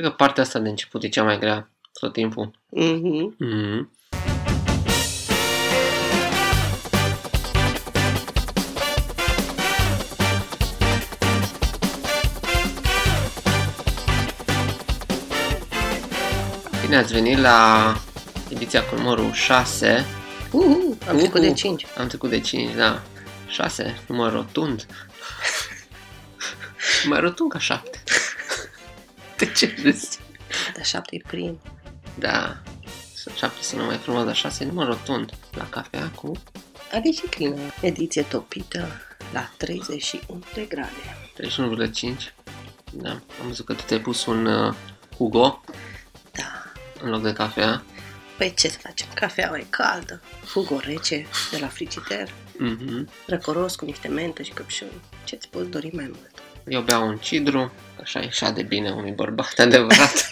Cred că partea asta de început e cea mai grea tot timpul. Mhm. Mm-hmm. Bine ați venit la ediția cu numărul 6. Uhu, am trecut de Uhu. 5. Am trecut de 5, da. 6, număr rotund. mai rotund ca 7. De ce râzi? Dar 7 e prim. Da. 7 sună mai frumos, dar 6 e număr rotund. La cafea cu Are și plină. Ediție topită la 31 de grade. 31,5. Da. Am văzut că tu te-ai pus un uh, Hugo Da. în loc de cafea. Păi ce să facem? Cafeaua e caldă. Fugo rece de la frigider. Mhm. Răcoros cu niște mentă și căpșuni. Ce-ți poți dori mai mult? Eu beau un cidru, așa e așa de bine unui bărbat adevărat.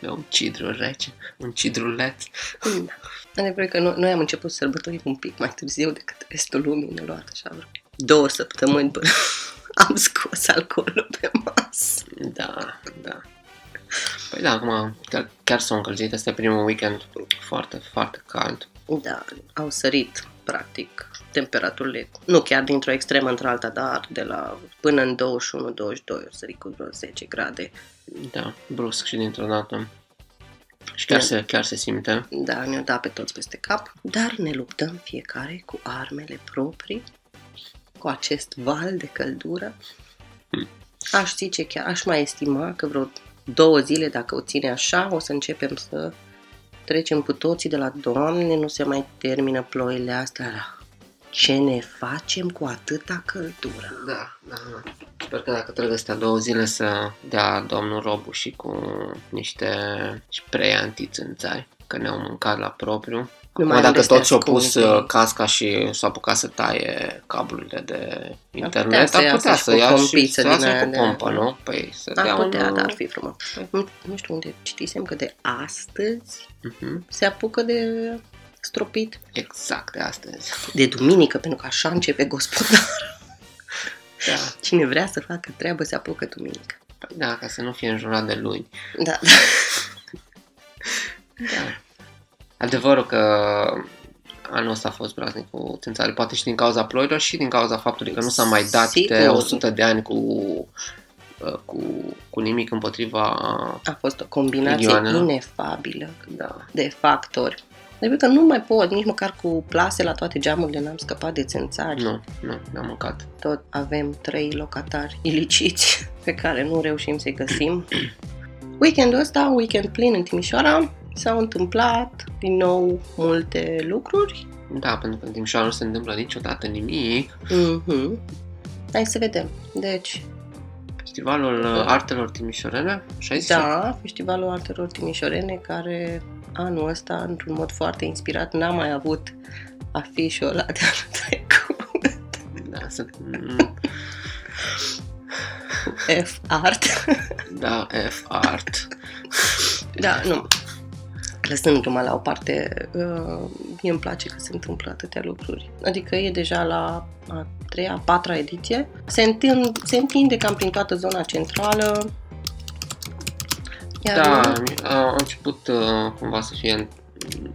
beau un cidru rece, un cidruleț. Da. Adevărul că noi, noi am început să sărbătorim un pic mai târziu decât restul lumii. Ne-a luat așa vreo două săptămâni până am scos alcoolul pe masă. Da, da. Păi da, acum chiar, chiar s-au încălzit. Asta e primul weekend foarte, foarte cald. Da, au sărit, practic, temperaturile, nu chiar dintr-o extremă într-alta, dar de la până în 21-22 au sărit cu vreo 10 grade. Da, brusc și dintr-o dată. Și chiar, Da. se, chiar se simte. Da, ne-au dat pe toți peste cap, dar ne luptăm fiecare cu armele proprii, cu acest val de căldură. Aș zice chiar, aș mai estima că vreo două zile, dacă o ține așa, o să începem să trecem cu toții de la Doamne, nu se mai termină ploile astea. la Ce ne facem cu atâta căldură? Da, da, da. Sper că dacă trec astea două zile să dea domnul Robu și cu niște spray antițânțari, că ne-au mâncat la propriu. Nu Acum mai dacă am tot și-au de pus ascunde. uh, casca și s-a apucat să taie cablurile de internet, putea să ar iasă putea și să cu ia și pompiță să din iasă aia cu de- pompă, nu? Păi să Ar dea putea, un... dar ar fi frumos. Nu, nu știu unde citisem că de astăzi Mhm. se apucă de stropit Exact, de astăzi. de duminică, pentru că așa începe gospodar. Da. Cine vrea să facă treabă se apucă duminică. Păi da, ca să nu fie înjurat de luni. Da, Da. Adevărul că anul ăsta a fost praznic cu țânțare, poate și din cauza ploilor și din cauza faptului că nu s-a mai dat de Sigur. 100 de ani cu, uh, cu, cu nimic împotriva... a fost o combinație Milioane. inefabilă Da. de factori. Deci că nu mai pot, nici măcar cu plase la toate geamurile n-am scăpat de țânțari. Nu, nu, n-am mâncat. Tot avem trei locatari iliciți pe care nu reușim să-i găsim. Weekendul ăsta, weekend plin în Timișoara, s-au întâmplat din nou multe lucruri. Da, pentru că în Timișoara nu se întâmplă niciodată nimic. Mhm. Hai să vedem. Deci, Festivalul uh, Artelor Timișorene, așa zice? da, Festivalul Artelor Timișorene, care anul ăsta, într-un mod foarte inspirat, n-a mai avut afișul ăla de anul trecut. Da, sunt, mm, F-Art. da, F-Art. Da, nu. Lăsând gluma la o parte, uh, mie îmi place că se întâmplă atâtea lucruri. Adică e deja la a treia, a patra ediție. Se, întind, se întinde cam prin toată zona centrală. Iar Da, noi- a început uh, cumva să fie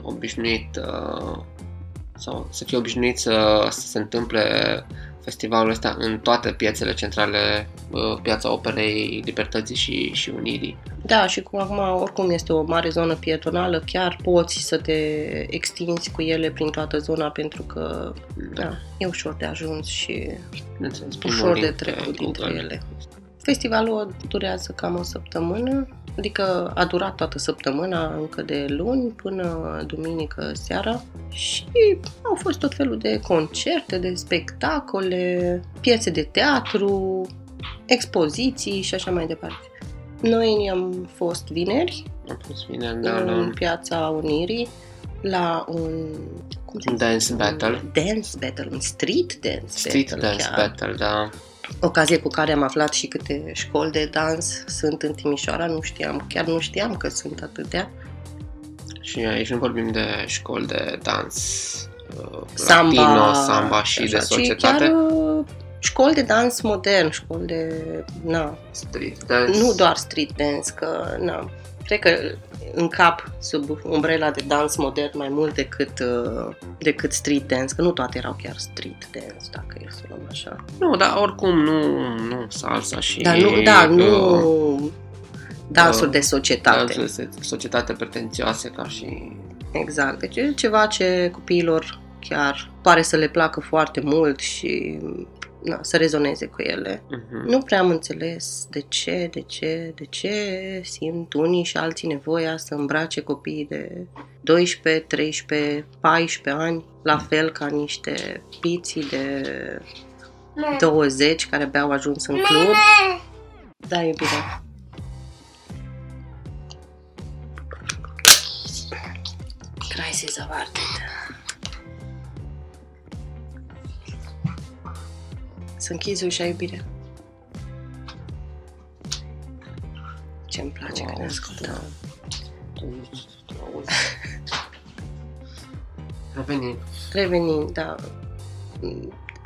obișnuit uh, sau să fie obișnuit să, să se întâmple festivalul ăsta în toate piețele centrale, uh, piața Operei, Libertății și, și Unirii. Da, și cum acum oricum este o mare zonă pietonală, chiar poți să te extinzi cu ele prin toată zona pentru că da, e ușor de ajuns și Bineînțeles, primul ușor de link pe trecut dintre Google. ele. Festivalul durează cam o săptămână, adică a durat toată săptămâna, încă de luni până duminică seara și au fost tot felul de concerte, de spectacole, piese de teatru, expoziții și așa mai departe. Noi am fost vineri Am fost vineri, da, în la Piața Unirii la un cum se un zice? dance battle. Un dance battle, un street dance Street battle Dance chiar Battle, da. Ocazie cu care am aflat și câte școli de dans sunt în Timișoara, nu știam, chiar nu știam că sunt atâtea. Și aici nu vorbim de școli de dans uh, Samba, latino, samba și așa, de ci societate. chiar uh, școli de dans modern, școli de... Na, Street dance. nu doar street dance, că na, cred că în cap sub umbrela de dans modern mai mult decât, uh, decât street dance, că nu toate erau chiar street dance, dacă e să luăm așa. Nu, dar oricum nu, nu salsa și... Dar nu, da, uh, nu dansuri uh, de societate. dansuri de societate pretențioase ca și... Exact. Deci e ceva ce copiilor chiar pare să le placă foarte mult și na, să rezoneze cu ele. Uh-huh. Nu prea am înțeles de ce, de ce, de ce simt unii și alții nevoia să îmbrace copiii de 12, 13, 14 ani, la fel ca niște piții de 20 care abia au ajuns în club. Da, iubire. Crisis averted. Să închizi ușa, iubire. Ce-mi place că ne ascultăm. Revenind. Revenind, da.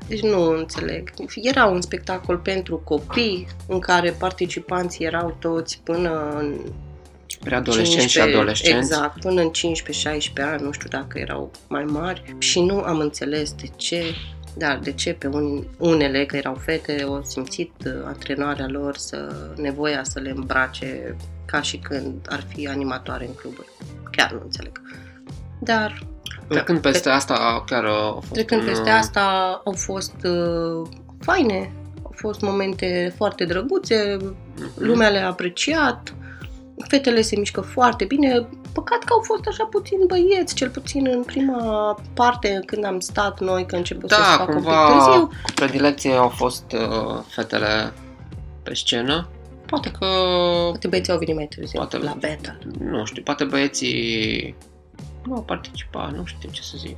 Deci nu înțeleg. Era un spectacol pentru copii în care participanții erau toți până în Preadolescenți și 15 adolescenți. Exact, până în 15-16 ani, nu știu dacă erau mai mari și nu am înțeles de ce, dar de ce pe un, unele, că erau fete, au simțit uh, antrenoarea lor să nevoia să le îmbrace ca și când ar fi animatoare în cluburi. Chiar nu înțeleg. Dar Trecând Da, peste asta, chiar a fost Trecând un, peste asta, au fost uh, faine, au fost momente foarte drăguțe, Mhm. lumea le-a apreciat, fetele se mișcă foarte bine. Păcat că au fost așa puțin băieți, cel puțin în prima parte când am stat noi, că început să se Da, facă un cumva pic târziu. cu predilecție au fost uh, fetele pe scenă. Poate că, Poate băieții au venit mai târziu, Poate- la battle. nu știu, poate băieții nu au participat, nu știu ce să zic.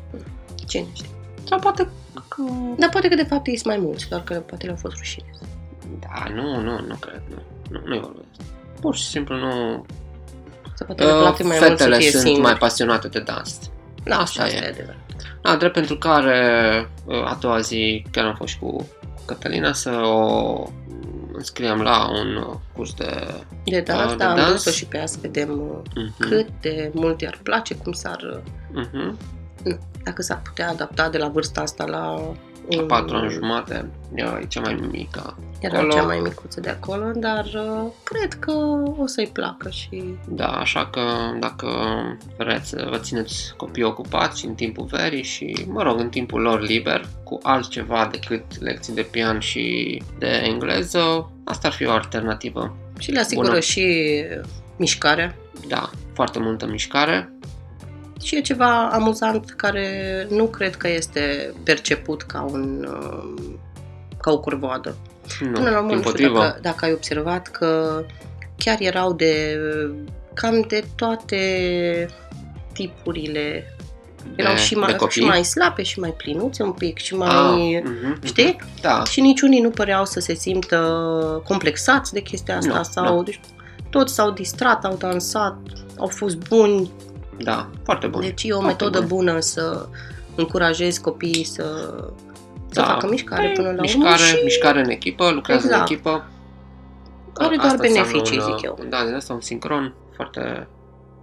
Cine știe? Sau poate că... Dar poate că de fapt ei sunt mai mulți, doar că poate le-au fost rușine. Da, nu, nu, nu cred, nu. Nu, nu e vorba de asta. Pur și simplu nu... Sau poate le place mai mult să Fetele fie sunt singuri. mai pasionate de dans. Da, Asta asta, asta e. e adevărat. Da, drept pentru care uh, a doua zi chiar am fost și cu Cătălina să o înscriem la un uh, curs de... De dans, de da, am dans. dus-o și pe ea să vedem uh, Mhm, cât de mult i-ar place, cum s-ar, mhm. nu, dacă s-ar putea adapta de la vârsta asta la La un- patru ani jumate, ea e cea mai mică. Era acolo. cea mai micuță de acolo, dar uh, cred că o să-i placă și Da, așa că dacă vreți să vă țineți copiii ocupați în timpul verii și, mă rog, în timpul lor liber, cu altceva decât lecții de pian și de engleză, asta ar fi o alternativă. și le asigură Bună. și mișcarea. Da, foarte multă mișcare. Și e ceva amuzant care nu cred că este perceput ca un uh, ca o curvoadă. Nu, Până la urmă, din nu știu potrivă. dacă, dacă ai observat că chiar erau de cam de toate tipurile. Erau de, și de mai, copii. și mai slabe și mai plinuțe un pic și mai... Ah, mhm, Știi? mhm. Da, Și niciunii nu păreau să se simtă complexați de chestia asta Nu, sau... nu. Deci, toți s-au distrat, au dansat, au fost buni. Da, foarte bun. Deci e o Foarte metodă bun. bună să încurajezi copiii să, să Da. facă mișcare Păi, până la mișcare, urmă și mișcare în echipă, lucrează Exact. în echipă. are doar Asta beneficii, înseamnă un, zic eu. Da, din asta un sincron foarte...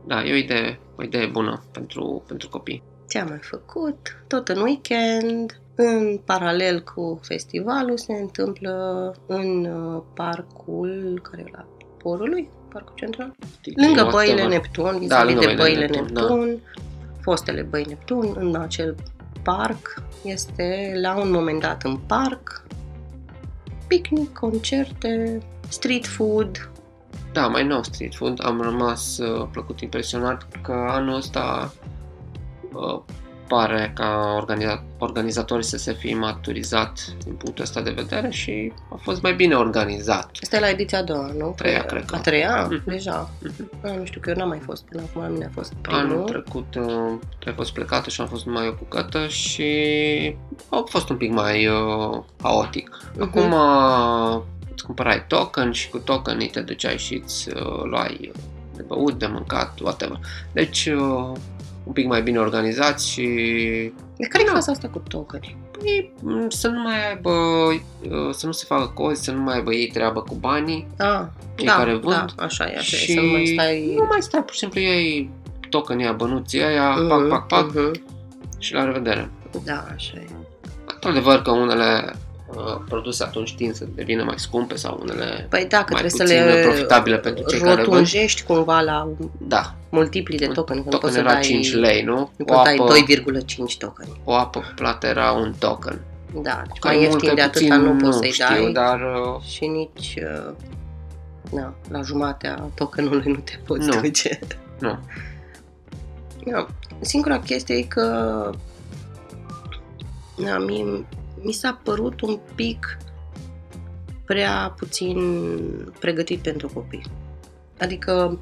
Da, e o idee, o idee bună pentru, pentru copii. Ce-am mai făcut? Tot în weekend, în paralel cu festivalul, se întâmplă în uh, parcul care e la Porului, parcul central, lângă Whatever. băile Neptun, vis-a-vis Da, lângă de băile băile Neptun, Neptun, fostele băi Neptun, în acel parc, este la un moment dat în parc, picnic, concerte, street food, Da, mai nou street food. Am rămas uh, plăcut impresionat că anul ăsta uh, pare ca organiza- organizatorii să se fi maturizat din punctul ăsta de vedere și a fost mai bine organizat. Asta e la ediția a doua, nu? Treia, Că- cred că. A treia? Mhm. Deja. Mhm. A, nu știu, că eu n-am mai fost până acum, la mine a fost Anul primul. trecut uh, ai fost plecată și am fost numai eu cu Cătă și a fost un pic mai uh, haotic. Mhm. Acum uh, îți cumpărai token și cu tokenii te duceai și îți uh, luai de băut, de mâncat, whatever. Deci uh, un pic mai bine organizați și De care e Da. faza asta cu tocări? Păi, m, să nu mai aibă, uh, să nu se facă cozi, să nu mai aibă ei treabă cu banii Ah, Cei da, care vând da, așa e, așa și e, să nu mai stai... nu mai stai, pur și simplu ei token ea bănuții aia, pac, Mhm, pac, pac mhm. și la revedere. Da, așa e. Într-adevăr că unele uh, produse atunci tind să devină mai scumpe sau unele Păi da, că mai trebuie puțin să le profitabile pentru cei care vând. rotunjești cumva la Da, multipli de token, că nu token poți să era dai, 5 lei, nu? nu O poți dai apă, 2,5 token. o apă plată era un token. Da, deci Că mai mult, ieftin că de puțin, atâta nu poți să-i știu, dai dar uh, și nici uh, na, la jumatea tokenului nu te poți Nu. duce. nu. Da. Singura chestie e că da, mi, mi s-a părut un pic prea puțin pregătit pentru copii. Adică,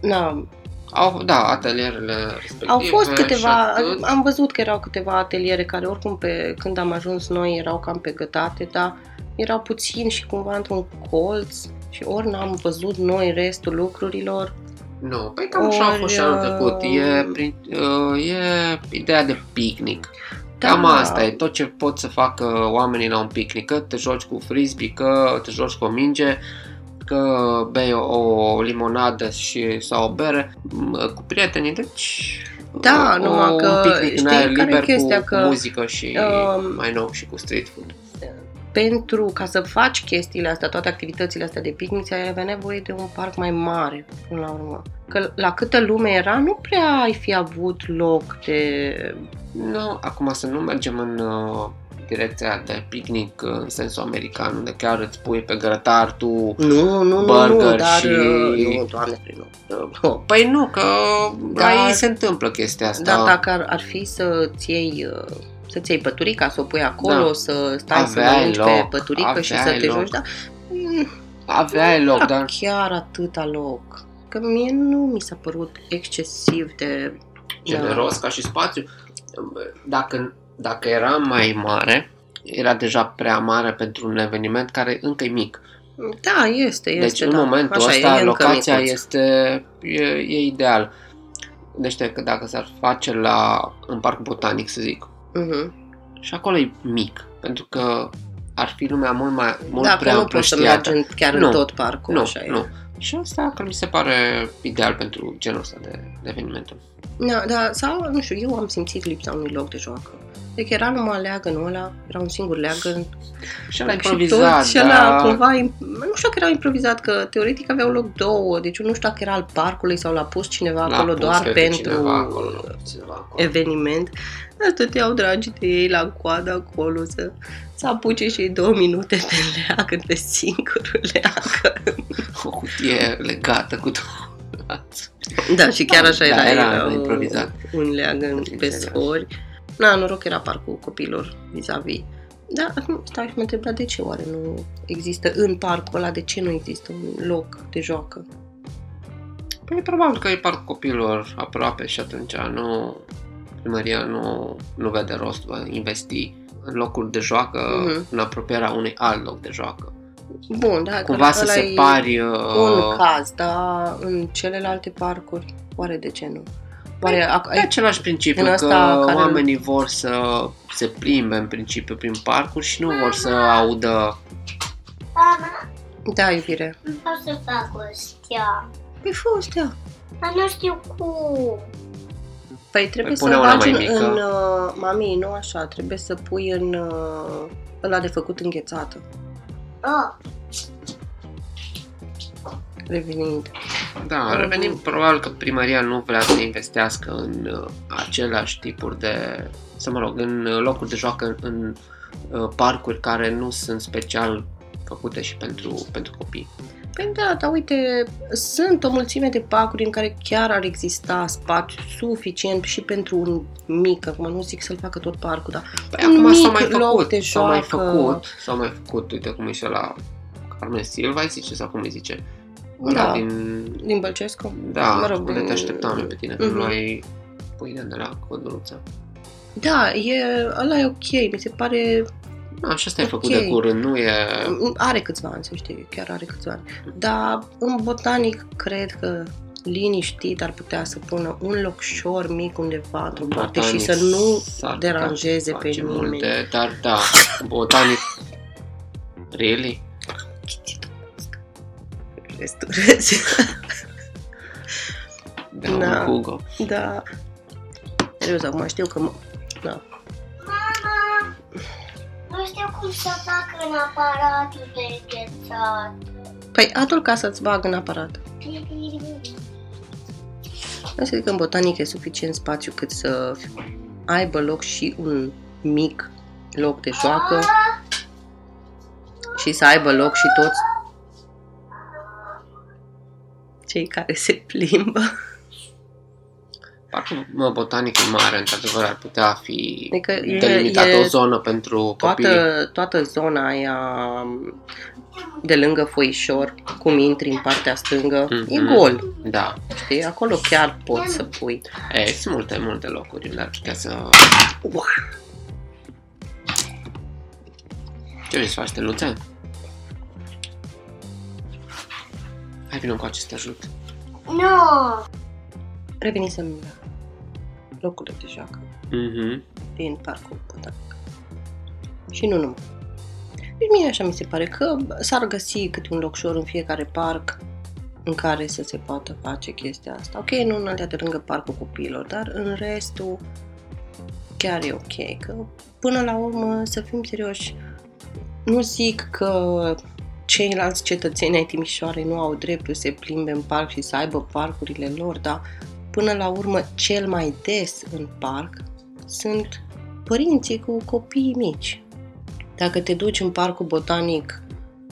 na, Au, da, atelierele respective. au fost și câteva, atât. am văzut că erau câteva ateliere care oricum pe, când am ajuns noi erau cam pe gătate, dar erau puțini și cumva într-un colț și ori n-am văzut noi restul lucrurilor. Nu, păi cam așa a fost și anul Ori, trecut. E, uh, prin, uh, e ideea de picnic. Da. Cam asta e tot ce pot să facă oamenii la un picnic. Că te joci cu frisbee, că te joci cu o minge, că bei o, o limonadă și, sau o bere m, cu prietenii. Deci Da, o, numai un că picnic în știi aer care e liber chestia? cu, Că, cu muzică și um, mai nou și cu street food. Pentru ca să faci chestiile astea, toate activitățile astea de picnic, ai avea nevoie de un parc mai mare, până la urmă. Că la câtă lume era, nu prea ai fi avut loc de... Nu, acum să nu mergem în uh, direcția de picnic uh, în sensul american, unde chiar îți pui pe grătar tu Nu, nu, nu, Burger nu, dar... și- uh, Nu, doamne, nu. Uh, Păi nu, că Dar- la ei se întâmplă chestia asta. Dar dacă ar, ar fi să-ți iei, uh, să-ți iei păturica, să o pui acolo, Da. să stai să Aveai mănânci loc, pe păturică și să aveai te loc. joci, da? Mm, Aveai loc, nu era dar chiar atâta loc. Că mie nu mi s-a părut excesiv de... generos ca și spațiu. Dacă, dacă era mai mare, era deja prea mare pentru un eveniment care încă e mic. Da, este, este. Deci în da. momentul Așa, ăsta e încă locația micuț. este e, e ideal. Deci că dacă s-ar face la în parc botanic, să zic, Mhm. și acolo e mic, pentru că ar fi lumea mult mai mult Da, că prea nu poți să mergi împrăștiată. în, chiar Nu, în tot parcul, Nu, așa e. nu. Și asta că mi se pare ideal pentru genul ăsta de, de evenimente. Da, da, sau, nu știu, eu am simțit lipsa unui loc de joacă. Deci era numai leagănul ăla, era un singur leagăn. Și ăla și improvizat, tot, și ăla da. cumva, im- nu știu dacă era improvizat, că teoretic aveau loc două, deci eu nu știu dacă era al parcului sau l-a pus cineva L-a acolo pus, doar cred că pentru cineva acolo, l-a pus cineva acolo. eveniment. Dar stăteau dragii de ei la coadă acolo să, să apuce și ei două minute de leagăn, de singurul leagăn. O cutie legată cu două Da, și chiar așa Da, era, era era improvizat. un leagăn pe Înțeles. sfori. Na, noroc era parcul copilor vis-a-vis. Da, acum stai și mă întreb, dar de ce oare nu există în parcul ăla, de ce nu există un loc de joacă? Păi probabil că e parc copilor aproape și atunci nu primăria nu, nu vede rost va investi în locuri de joacă Mhm. în apropierea unui alt loc de joacă. Bun, da, Cumva că să ăla e separi un uh, caz, dar în celelalte parcuri, oare de ce nu? Oare ac- pe același principiu Din că asta care- oamenii vor să se plimbe în principiu prin parcuri și nu vor să audă Mama, Da, iubire. nu pot să fac o stea. Păi fost, da. Dar nu știu cum. Păi trebuie Păi să pune una bagi mai în, mică. în uh, mami, nu așa, trebuie să pui în uh, ăla de făcut înghețată. Oh, Revenind. Da, revenim, probabil că primăria nu vrea să investească în uh, aceleași tipuri de, să mă rog, în uh, locuri de joacă, în uh, parcuri care nu sunt special făcute și pentru, pentru copii. Păi da, dar uite, sunt o mulțime de parcuri în care chiar ar exista spațiu suficient și pentru un mic, acum nu zic să-l facă tot parcul, dar Păi Un acum s-au mic mai loc făcut, de s-au mai joacă. făcut, s-au mai făcut, uite cum e și la Carmen Silva, îi zice, sau cum îi zice? Ăla Da. din, din Bălcescu. da, Mă rog, unde te din- așteptam eu pe tine, când Mhm. luai pâine de la Codruța. Da, e, ăla e ok, mi se pare, Da, și asta e Ok. făcut de curând, nu e... are câțiva ani, să știi, chiar are câțiva ani. Dar în botanic cred că liniștit ar putea să pună un locșor mic undeva într-o parte și Botanic să nu s-ar putea deranjeze pe face nimeni. Multe, dar da, botanic... Really? Restul. Da, Da. un Hugo. da. Serios, acum știu că... nu știu cum să fac în aparatul de înghețat. Păi atul ca să-ți bag în aparat. Hai să zic că în botanic e suficient spațiu cât să aibă loc și un mic loc de joacă și să aibă loc și toți cei care se plimbă. Parcul mă, botanic e mare, într-adevăr, ar putea fi Adică e- delimitată e o zonă pentru copii. Toată, toată zona aia de lângă foișor, cum intri în partea stângă, Mhm. e gol, Da. știi? Acolo chiar poți să pui. E, sunt multe, multe locuri unde ar putea să... Ua, Ce vrei să faci, steluțe? Hai, vină cu acest ajut. Nu! Revenisem la locurile de joacă Mhm. din parcul botanic. Și nu numai. Deci mie așa mi se pare că s-ar găsi câte un locșor în fiecare parc în care să se poată face chestia asta. Ok, nu în alea de lângă parcul copiilor, dar în restul chiar e ok. Că până la urmă, să fim serioși, nu zic că ceilalți cetățeni ai Timișoarei nu au dreptul să se plimbe în parc și să aibă parcurile lor, dar până la urmă cel mai des în parc sunt părinții cu copii mici. Dacă te duci în parcul botanic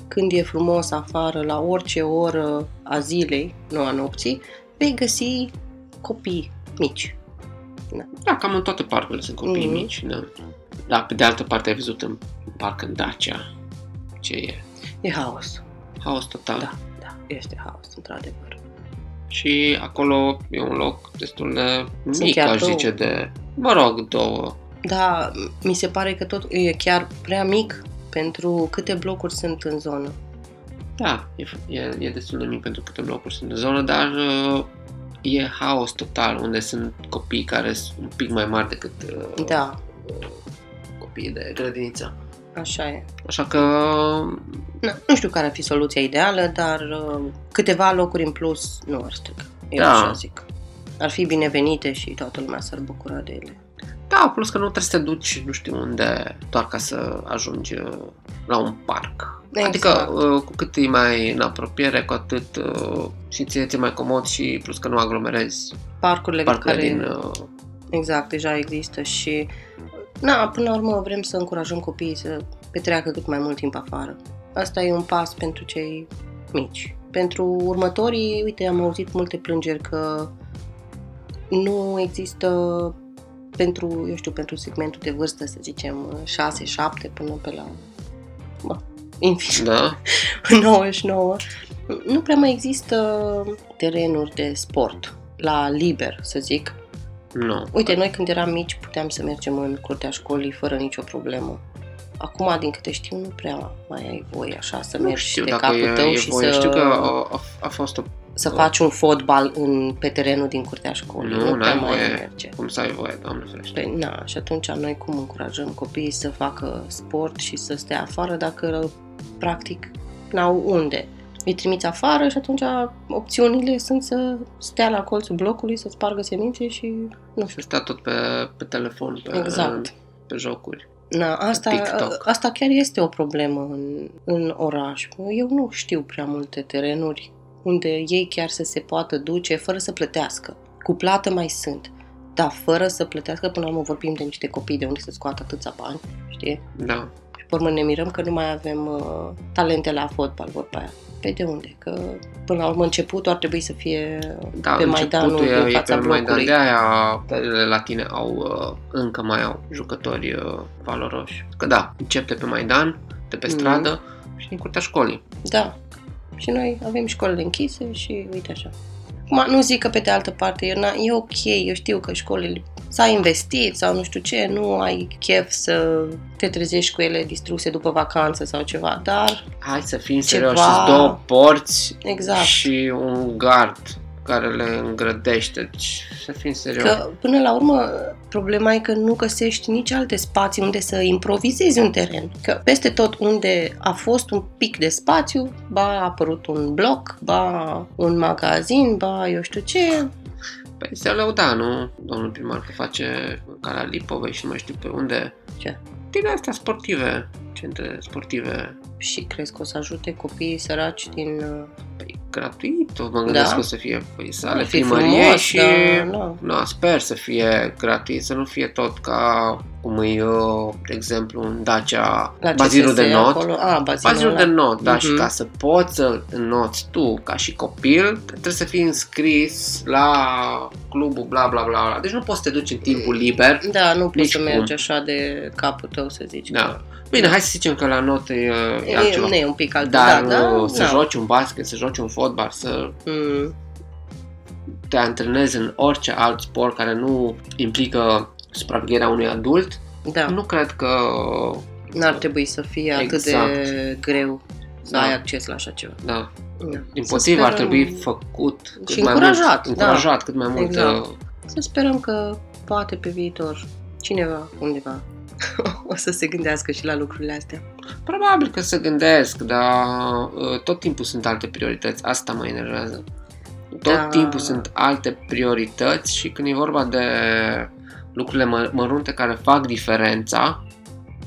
când e frumos afară, la orice oră a zilei, nu a nopții, vei găsi copii mici. Da, cam în toate parcurile sunt copii Mhm. mici, da. Da, pe de altă parte ai văzut în parc în Dacia. Ce e? E haos. Haos total. Da, da, este haos, într-adevăr. Și acolo e un loc destul de mic, chiar aș două. zice, de... Mă rog, două. Da, mi se pare că tot e chiar prea mic pentru câte blocuri sunt în zonă. Da, e, e, e destul de mic pentru câte blocuri sunt în zonă, dar uh, e haos total, unde sunt copii care sunt un pic mai mari decât uh, Da, copiii de grădiniță. Așa e. Așa că, Na, nu știu care ar fi soluția ideală, dar uh, câteva locuri în plus nu ar strica. Eu Da. așa zic. Ar fi binevenite și toată lumea s-ar bucura de ele. da, plus că nu trebuie să te duci nu știu unde, doar ca să ajungi uh, la un parc. Exact. Adică, uh, cu cât e mai în apropiere, cu atât uh, și ție ți mai comod și plus că nu aglomerezi Parcurile, parcurile care din... Uh, exact deja există și na, până la urmă vrem să încurajăm copiii să petreacă cât mai mult timp afară. Asta e un pas pentru cei mici. Pentru următorii, uite, am auzit multe plângeri că nu există pentru, eu știu, pentru segmentul de vârstă, să zicem, 6-7 până pe la bă, infinit, da? 99, nu prea mai există terenuri de sport la liber, să zic. Nu. Uite, noi când eram mici puteam să mergem în curtea școlii fără nicio problemă. Acum, din câte știu, nu prea mai ai voie așa să nu mergi știu de dacă capul e, tău e și voie. să, Știu că a, a, a fost o... să faci un fotbal în, pe terenul din curtea școlii. Nu, Nu, prea n-ai mai voie. merge. Cum să ai voie, doamne ferește. Păi, na, și atunci noi cum încurajăm copiii să facă sport și să stea afară dacă practic n-au unde. Îi trimiți afară și atunci opțiunile sunt să stea la colțul blocului, să spargă semințe și nu știu. Stea tot pe, pe telefon, pe, Exact. pe jocuri. Na, asta, TikTok. asta chiar este o problemă în, în oraș. Eu nu știu prea multe terenuri unde ei chiar să se poată duce fără să plătească. Cu plată mai sunt, dar fără să plătească, până la urmă vorbim de niște copii de unde să scoată atâția bani, știi? Da. Și pe urmă ne mirăm că nu mai avem uh, talente la fotbal, vorba aia. Pe de unde? Că până la urmă începutul ar trebui să fie Da, pe Maidanul începutul din e, e fața pe Maidan. blocului. De aia pelele la tine au, uh, încă mai au jucători uh, valoroși. Că da, încep de pe Maidan, de pe Mhm. stradă și în curtea școlii. Da. Și noi avem școlile închise și uite așa. Acum, nu zic că pe de altă parte e, na, e ok, eu știu că școlile s-a investit sau nu știu ce, nu ai chef să te trezești cu ele distruse după vacanță sau ceva, dar Hai să fim Ceva- serioși, sunt două porți exact, și un gard care le îngrădește. Deci, să fim serios. Că, până la urmă, problema e că nu găsești nici alte spații unde să improvizezi un teren. Că peste tot unde a fost un pic de spațiu, ba a apărut un bloc, ba un magazin, ba eu știu ce, Păi se lăuda, nu? Domnul primar că face ca la Lipovei și nu mai știu pe unde. Ce? Din astea sportive, centre sportive. și crezi că o să ajute copiii săraci din... uh, Păi gratuit, mă gândesc Da? că o să fie păi, sale Ar fi primăriei frumos, și... dar nu. Da, sper să fie gratuit, să nu fie tot ca cum e, uh, de exemplu, în Dacia, La bazinul CSS de not. Acolo. A, bazinul, Bazinul de not, da, și Mhm. ca să poți să înnoți tu, ca și copil, trebuie să fii înscris la clubul bla bla bla bla. Deci nu poți să te duci în timpul liber. Da, nu poți Nici să cum. mergi așa de capul tău să zici Da. că... Bine, hai să zicem că la notă e, e E, altceva. nu e un pic alt, Dar da, da, uh, să da. joci un basket, să joci un fotbal, să Mm, te antrenezi în orice alt sport care nu implică supravegherea unui adult, da. nu cred că N-ar trebui să fie atât Exact. de greu să Da. ai acces la așa ceva. da, Da. din Să potrivă ar sperăm- trebui făcut cât Și mai încurajat, mult, da. încurajat cât mai mult. Exact. uh, Să sperăm că poate pe viitor cineva, undeva, o să se gândească și la lucrurile astea. Probabil că se gândesc, dar uh, tot timpul sunt alte priorități. Asta mă enervează. Tot Da. timpul sunt alte priorități și când e vorba de lucrurile mă- mărunte care fac diferența,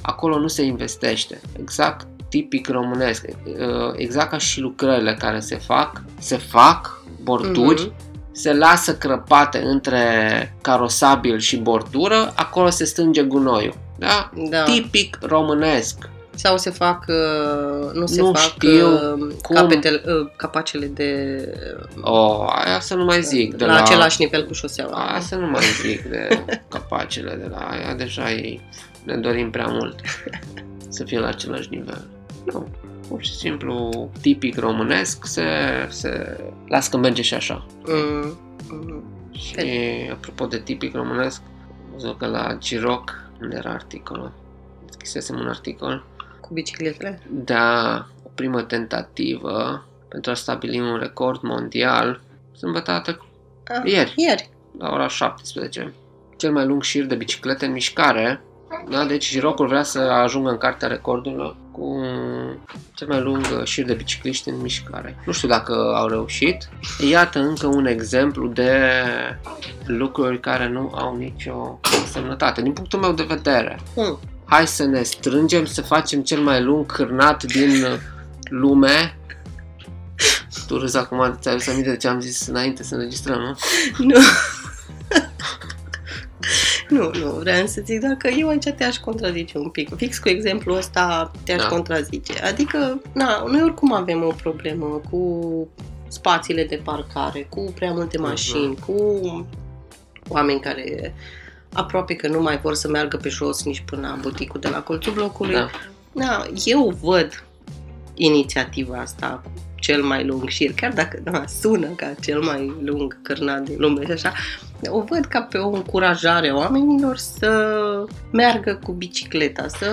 acolo nu se investește. Exact tipic românesc. Uh, Exact ca și lucrările care se fac, se fac borduri, Mhm. se lasă crăpate între carosabil și bordură, acolo se strânge gunoiul. Da? Da. Tipic românesc. Sau se fac, uh, nu se Nu fac știu uh, cum. capetele, uh, capacele de Oh, aia să nu mai zic. De la, la, același nivel cu șoseaua. Aia să nu mai zic de capacele de la aia. Deja ei ne dorim prea mult să fie la același nivel. Nu. Pur și simplu, tipic românesc, se, se las că merge și așa. Mm, mm. Și apropo de tipic românesc, am văzut că la Giroc, unde era articolul, deschisesem un articol, Cu bicicletele? da, o primă tentativă pentru a stabili un record mondial sâmbătă a trecut, Ah, Ieri. Ieri. la ora 17. Cel mai lung șir de biciclete în mișcare, da, deci Girocul vrea să ajungă în cartea recordurilor cu cel mai lung șir de bicicliști în mișcare. Nu știu dacă au reușit. Iată încă un exemplu de lucruri care nu au nicio semnătate. Din punctul meu de vedere, Mm. Hai să ne strângem, să facem cel mai lung cârnat din lume. Tu râzi acum, ți-ai adus aminte de ce am zis înainte să înregistrăm, nu? Nu. nu, nu, vreau să zic, dacă eu aici te-aș contrazice un pic. Fix cu exemplul ăsta te-aș Da. contrazice. Adică, na, noi oricum avem o problemă cu spațiile de parcare, cu prea multe mașini, cu oameni care aproape că nu mai vor să meargă pe jos nici până la buticul de la colțul blocului. Da. Da, eu văd inițiativa asta cu cel mai lung șir, chiar dacă da, sună ca cel mai lung cârnat din lume și așa, o văd ca pe o încurajare a oamenilor să meargă cu bicicleta, să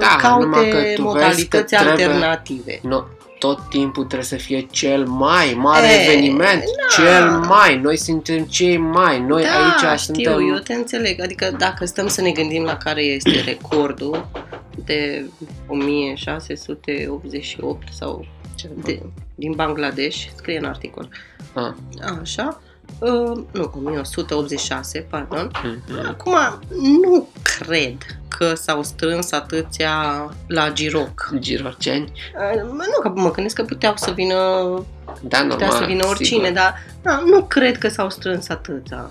Da, numai că caute tu vezi modalități că trebuie- alternative. Nu, tot timpul trebuie să fie cel mai mare E, eveniment, da. cel mai, noi suntem cei mai, noi da, aici știu, suntem... eu te înțeleg. Adică dacă stăm să ne gândim la care este recordul de 1688 sau de, din Bangladesh, scrie în articol. Ah, Așa. Uh, nu, 1186, pardon. mhm. Acum, nu cred că s-au strâns atâția la Giroc. Giroceni, Uh, nu, că mă gândesc că puteau să vină, da, normal, putea să vină oricine, sigur. dar da, nu cred că s-au strâns atâția.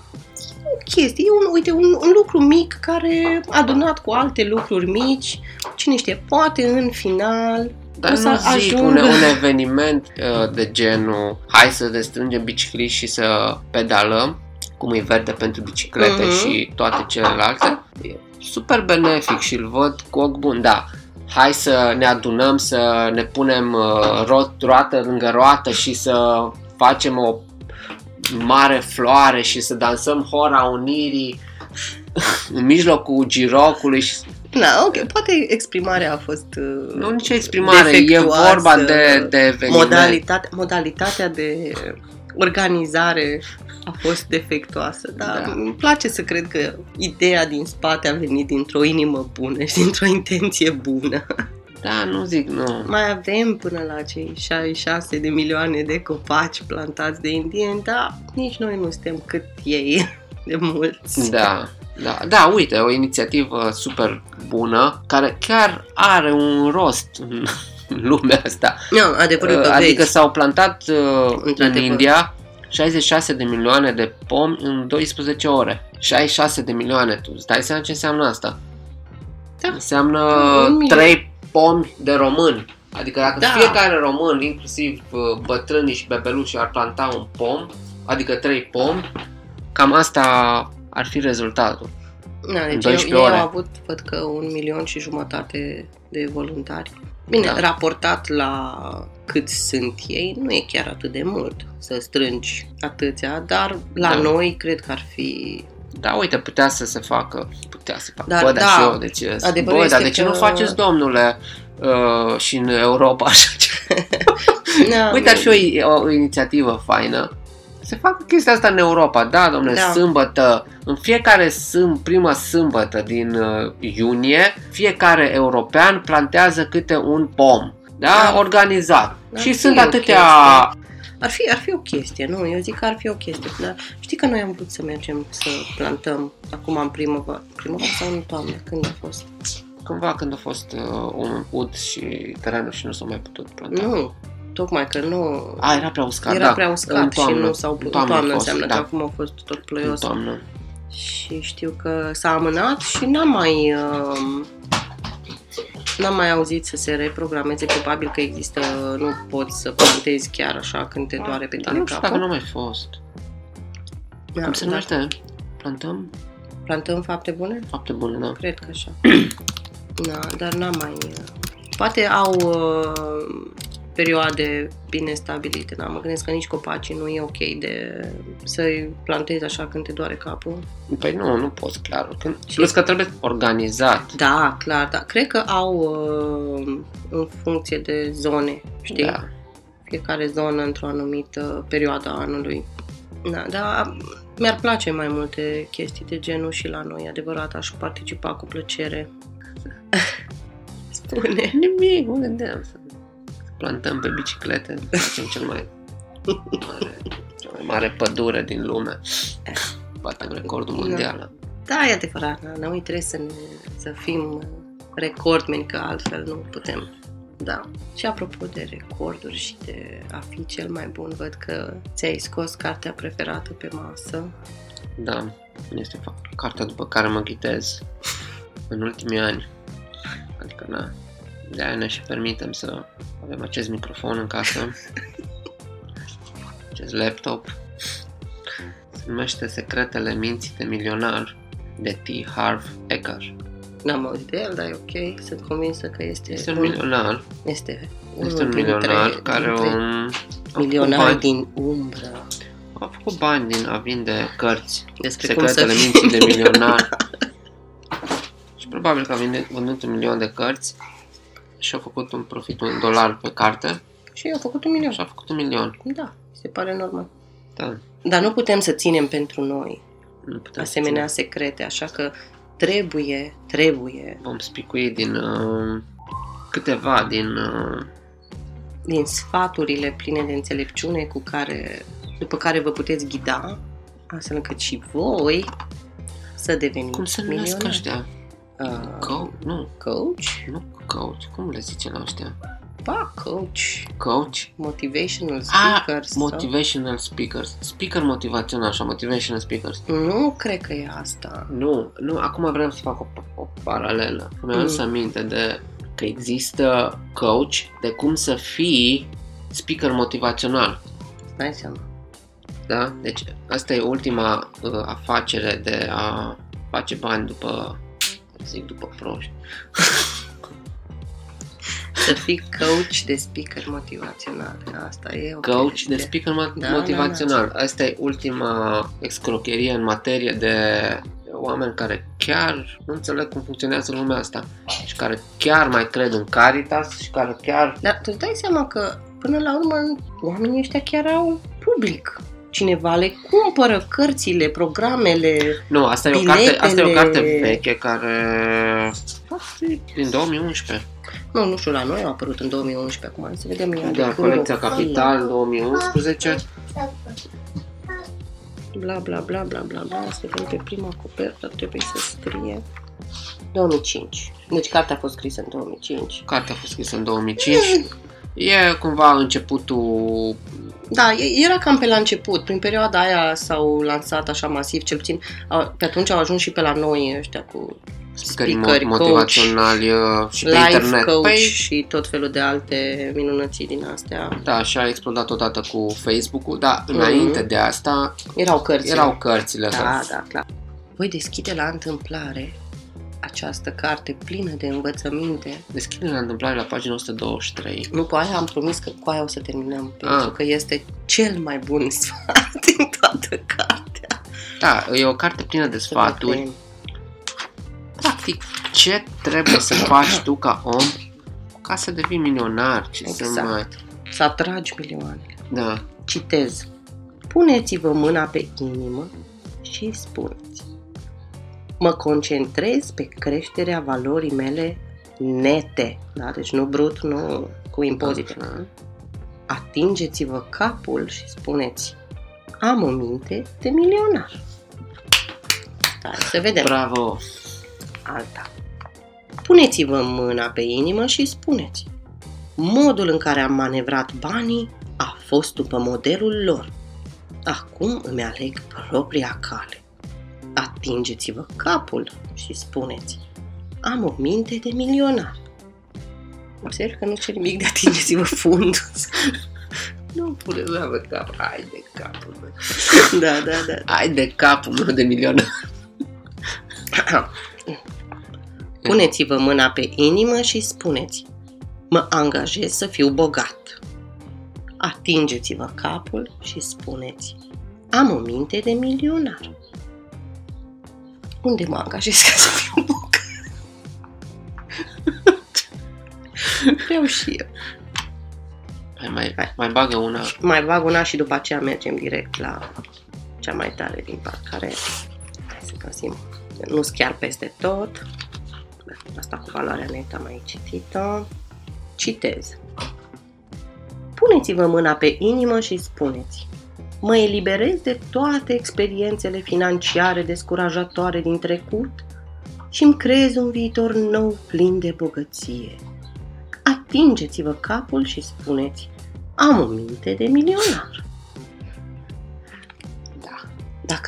O chestie, e un, uite, un, un lucru mic care adunat cu alte lucruri mici, cine știe, poate în final Dar o să nu zic ajungă- un, un eveniment uh, de genul hai să ne strângem bicicliști și să pedalăm, cum e verde pentru biciclete Mhm. și toate celelalte. E super benefic și îl văd cu ochi bun, da. Hai să ne adunăm, să ne punem uh, rot, roată lângă roată și să facem o mare floare și să dansăm hora unirii în mijlocul girocului și Da, ok, poate exprimarea a fost uh, Nu nicio exprimare, e defectuoasă. vorba de, de eveniment. Modalitate, modalitatea de organizare a fost defectuoasă, dar Da. îmi place să cred că ideea din spate a venit dintr-o inimă bună și dintr-o intenție bună. Da, nu zic, nu. Mai avem până la cei 66 de milioane de copaci plantați de indieni, dar nici noi nu suntem cât ei de mulți. Da, da, da, uite, o inițiativă super bună, care chiar are un rost în în lumea asta. Nu, adevărul că Adică vezi. s-au plantat uh, în Într-adevăr. India 66 de milioane de pomi în 12 ore. 66 de milioane, tu îți dai seama ce înseamnă asta? Da. Înseamnă Un milion. 3 pomi de români. Adică dacă Da. fiecare român, inclusiv uh, bătrânii și bebelușii, ar planta un pom, adică 3 pomi, cam asta ar fi rezultatul. Da, deci 12 ei, ei ore. au avut, văd că, un milion și jumătate de voluntari. Bine, Da. da. raportat la cât sunt ei, nu e chiar atât de mult să strângi atâția, dar la Da. noi cred că ar fi... Da, uite, putea să se facă, putea să facă. Dar Bă, dar da, și eu, deci, adevărul bă, dar este de ce că- nu faceți, domnule, uh, și în Europa așa ceva? Da, Uite, ar fi o, o inițiativă faină. Se facă chestia asta în Europa, da, domnule, Da. sâmbătă, în fiecare sâmb, prima sâmbătă din uh, iunie, fiecare european plantează câte un pom, da, Da. organizat. Da, și e sunt o atâtea... Ar fi, ar fi o chestie, nu? Eu zic că ar fi o chestie. Dar știi că noi am vrut să mergem să plantăm acum în primăvară, primăvară sau în toamnă, când a fost? Cândva când a fost uh, un ud și terenul și nu s-a mai putut planta. Nu, tocmai că nu... A, era prea uscat, era da. prea În uscat și toamnă. nu s-au În putut. toamnă a Toamnă fost, înseamnă da. că acum a fost tot În ploios. toamnă. Și știu că s-a amânat și n-am mai... um, N-am mai auzit să se reprogrameze, probabil că există, nu poți să plantezi chiar așa când te doare pe Dar tine nu știu dacă capul. nu a mai fost. Da, Cum se da. numește? Plantăm Plantăm fapte bune? fapte bune, da. Cred că așa. Da, dar n-am mai... Poate au uh, perioade bine stabilite, da, mă gândesc că nici copacii nu e ok de să-i plantezi așa când te doare capul. Păi nu, nu poți, clar. Când, Și- plus că trebuie organizat. Da, clar, da. Cred că au uh, în funcție de zone, știi? Da. Fiecare zonă într-o anumită perioadă a anului. Da, dar mi-ar place mai multe chestii de genul și la noi, adevărat, aș participa cu plăcere. Spune. Nimic, mă gândeam să să plantăm pe biciclete, să facem cel mai mare, cea mai mare pădure din lume. Batem recordul Da. mondial. Da, e adevărat, da, noi trebuie să, ne, să fim recordmeni, că altfel nu putem. Da. Și apropo de recorduri și de a fi cel mai bun, văd că ți-ai scos cartea preferată pe masă. Da, este fa- cartea după care mă ghitez în ultimii ani. Adică, na, de aia ne și permitem să avem acest microfon în casă, acest laptop. Se numește Secretele minții de milionar de T. Harv Eker. N-am auzit de el, dar e ok. Sunt convinsă că este, Este un milionar, Este, este un unul milionar dintre, care dintre un, a făcut milionari bani, din umbră. a făcut bani din a vinde cărți Despre cum să Secretele fii. minții de milionar. și probabil că a vândut, vândut un milion de cărți și a făcut un profit, un dolar pe carte Și eu am făcut un milion. și a făcut un milion. Da, se pare normal. Da, Dar nu putem să ținem pentru noi nu putem să asemenea secrete, așa că trebuie, trebuie, ținem. Vom spicui din uh, câteva din... Uh, din sfaturile pline de înțelepciune cu care, după care vă puteți ghida, astfel încât și voi să deveniți cum se numesc milionari. ăștia? Uh, Co- nu, coach? nu coach, cum le zice la ăștia? Ba, coach. Coach? Motivational Ah, speakers. sau- motivational speakers. Speaker motivațional, așa, motivational speakers. Nu cred că e asta. Nu, nu, acum vreau să fac o, o paralelă. Mi-am Mm. adus aminte de că există coach de cum să fii speaker motivațional. Dai seama. Da? Deci asta e ultima uh, afacere de a face bani după, zic după proști. Să fii coach de speaker motivațional. Asta e o Coach chestie. de speaker mo- Da, motivațional. Asta e ultima excrocherie în materie de oameni care chiar nu înțeleg cum funcționează lumea asta și care chiar mai cred în Caritas și care chiar... Dar tu îți dai seama că, până la urmă, oamenii ăștia chiar au public. Cineva le cumpără cărțile, programele. Nu, asta e, o carte, asta e o carte veche care... Poate din 2011. Nu, nu știu, la noi a apărut în 2011, acum să vedem ea Da, de colecția când o- Capital 2011. Bla, bla, bla, bla, bla, bla, să vedem pe prima copertă, trebuie să scrie 2005. Deci cartea a fost scrisă în 2005. Cartea a fost scrisă în 2005. E cumva începutul Da, e- era cam pe la început. Prin perioada aia s-au lansat așa masiv, cel puțin au- pe atunci au ajuns și pe la noi ăștia cu speakeri Speakeri, mo- coach, motivaționali uh, și pe life internet. coach Păi, și tot felul de alte minunății din astea. da, și a explodat odată cu Facebook-ul, dar Mhm. înainte de asta Erau cărți. erau cărțile Da, astea. da, clar. Voi deschide la întâmplare această carte plină de învățăminte. Deschide la întâmplare la pagina 123. Nu, cu aia am promis că cu aia o să terminăm, pentru Ah. că este cel mai bun sfat din toată cartea. Da, e o carte plină de Să sfaturi. vedem. Practic, ce trebuie să faci tu ca om ca să devii milionar? Ce să Exact. mai... Să atragi milioanele. Da. Citez. Puneți-vă mâna pe inimă și spuneți. Mă concentrez pe creșterea valorii mele nete. Da? Deci nu brut, nu cu impozite. Așa. Atingeți-vă capul și spuneți. Am o minte de milionar. Hai să vedem Bravo! Alta. Puneți-vă mâna pe inimă și spuneți. Modul în care am manevrat banii a fost după modelul lor. Acum îmi aleg propria cale. Atingeți-vă capul și spuneți. Am o minte de milionar. Observ că nu cer nimic de atingeți-vă fundul. Nu pune mea pe cap. Hai de capul meu. da, da, da. Hai de capul meu de milionar. Puneți-vă mâna pe inimă și spuneți Mă angajez să fiu bogat. Atingeți-vă capul și spuneți Am o minte de milionar. Unde mă angajez ca să fiu bogat? Vreau și eu. Hai, mai, Hai. mai bagă una. Mai bag una și după aceea mergem direct la cea mai tare din part, care hai să găsim. Nu sunt chiar peste tot. Asta cu valoarea netă am mai citit-o. Citez. Puneți-vă mâna pe inimă și spuneți Mă eliberez de toate experiențele financiare descurajatoare din trecut și îmi creez un viitor nou plin de bogăție. Atingeți-vă capul și spuneți am o minte de milionar.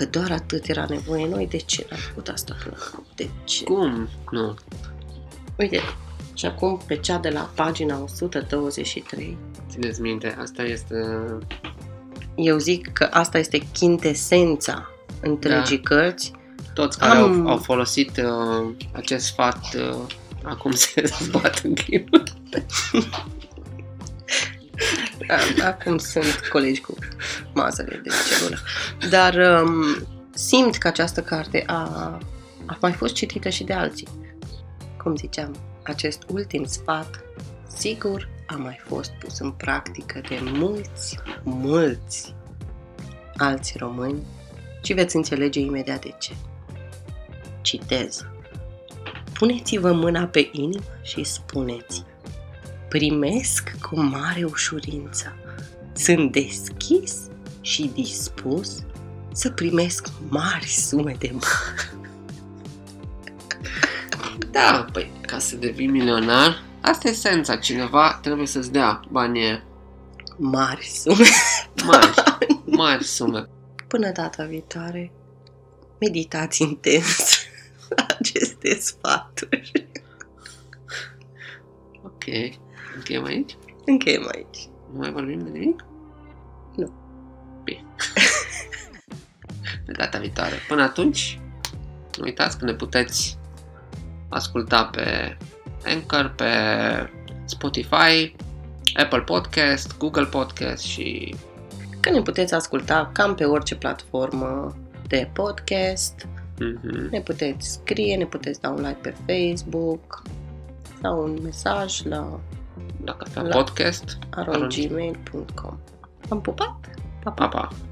Dacă doar atât era nevoie noi, de ce n-am făcut asta până acum? De ce? Cum? Nu. Uite, și acum pe cea de la pagina 123, Țineți minte, asta este... eu zic că asta este chintesența întregii da. cărți. Toți care Am- au, au folosit uh, acest sfat uh, acum se zbat în chip. A- Acum sunt colegi cu masele de celulă. Dar um, simt că această carte a, a mai fost citită și de alții. Cum ziceam, acest ultim sfat, sigur, a mai fost pus în practică de mulți, mulți alți români și veți înțelege imediat de ce. Citez. Puneți-vă mâna pe inimă și spuneți primesc cu mare ușurință. Sunt deschis și dispus să primesc mari sume de bani. Da, păi, ca să devii milionar, asta e esența. Cineva trebuie să-ți dea bani Mari sume. mari, mari sume. Până data viitoare, meditați intens aceste sfaturi. Ok. Încheiem aici? Încheiem aici. Nu mai vorbim de nimic? Nu. Bine. Pe data viitoare. Până atunci, nu uitați că ne puteți asculta pe Anchor, pe Spotify, Apple Podcast, Google Podcast și Că ne puteți asculta cam pe orice platformă de podcast, Mhm. Ne puteți scrie, ne puteți da un like pe Facebook sau un mesaj la La Cafea La- Podcast. arongmail.com Am pupat? Pa, pa! Pa, pa!